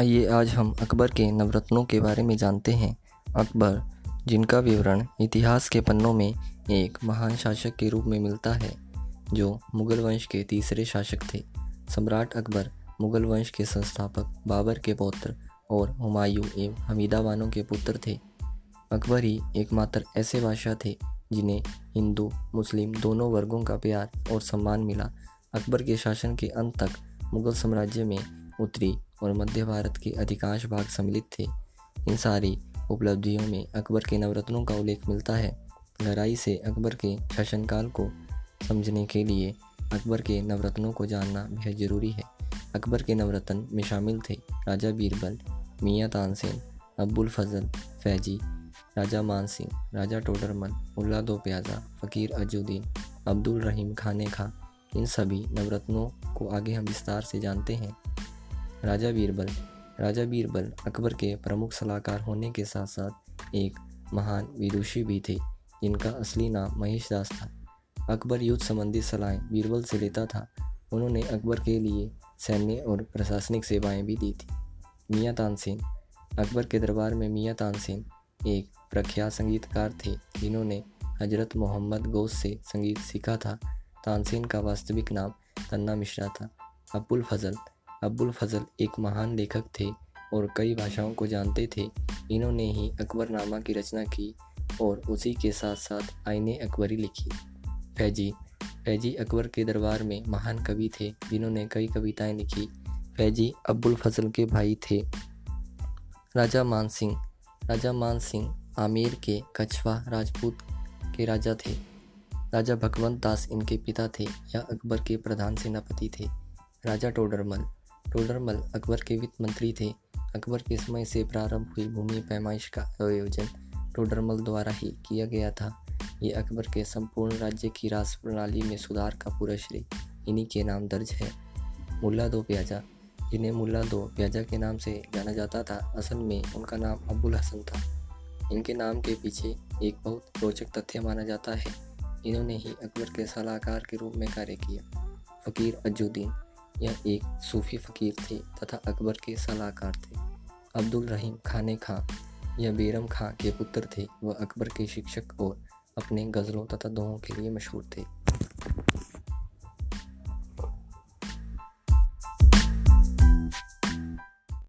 आइए आज हम अकबर के नवरत्नों के बारे में जानते हैं। अकबर, जिनका विवरण इतिहास के पन्नों में एक महान शासक के रूप में मिलता है, जो मुगल वंश के तीसरे शासक थे। सम्राट अकबर, मुगल वंश के संस्थापक, बाबर के पौत्र और हुमायूं एवं हमीदा बानो के पुत्र थे। अकबर ही एकमात्र ऐसे बादशाह थे, जिन्हें हिंदू, मुस्लिम दोनों वर्गों का प्यार और सम्मान मिला। अकबर के शासन के अंत तक मुगल साम्राज्य में उत्तरी और मध्य भारत के अधिकांश भाग सम्मिलित थे। इन सारी उपलब्धियों में अकबर के नवरत्नों का उल्लेख मिलता है। गहराई से अकबर के शासनकाल को समझने के लिए अकबर के नवरत्नों को जानना बेहद ज़रूरी है। अकबर के नवरत्न में शामिल थे राजा बीरबल, मियाँ तानसेन अब्बुल फजल, फैजी, राजा मान सिंह राजा टोडरमल, मुल्ला दो प्याजा फ़कीर अजुद्दीन अब्दुल रहीम खाने खां इन सभी नवरत्नों को आगे हम विस्तार से जानते हैं। राजा बीरबल राजा बीरबल अकबर के प्रमुख सलाहकार होने के साथ साथ एक महान विदुषी भी थे, जिनका असली नाम महेश दास था। अकबर युद्ध संबंधी सलाहें बीरबल से लेता था। उन्होंने अकबर के लिए सैन्य और प्रशासनिक सेवाएँ भी दी थी। मियाँ तानसेन, अकबर के दरबार में मियाँ तानसेन एक प्रख्यात संगीतकार थे, जिन्होंने हज़रत मोहम्मद गौस से संगीत सीखा था। तानसेन का वास्तविक नाम तन्ना मिश्रा था। अब्बुल फजल अब्बुल फजल एक महान लेखक थे और कई भाषाओं को जानते थे। इन्होंने ही अकबरनामा की रचना की और उसी के साथ साथ आईने अकबरी लिखी। फैजी फैजी अकबर के दरबार में महान कवि थे, जिन्होंने कई कविताएँ लिखी। फैजी अब्बुल फजल के भाई थे। राजा मान सिंह, राजा मान सिंह आमिर के कछवा राजपूत के राजा थे। राजा भगवंत दास इनके पिता थे या अकबर के प्रधान सेनापति थे। राजा टोडरमल टोडरमल अकबर के वित्त मंत्री थे। अकबर के समय से प्रारंभ हुई भूमि पैमाइश का आयोजन टोडरमल द्वारा ही किया गया था। ये अकबर के संपूर्ण राज्य की राष्ट्र प्रणाली में सुधार का पूरा श्रेय इन्हीं के नाम दर्ज है। मुल्ला दो प्याजा, जिन्हें मुल्ला दो प्याजा के नाम से जाना जाता था, असल में उनका नाम अबुल हसन था। इनके नाम के पीछे एक बहुत रोचक तथ्य माना जाता है। इन्होंने ही अकबर के सलाहकार के रूप में कार्य किया। फ़कीर अजुद्दीन यह एक सूफी फ़कीर थे तथा अकबर के सलाहकार थे। अब्दुल रहीम खाने खां यह बेरम खां के पुत्र थे, वह अकबर के शिक्षक और अपने गज़लों तथा दोहों के लिए मशहूर थे।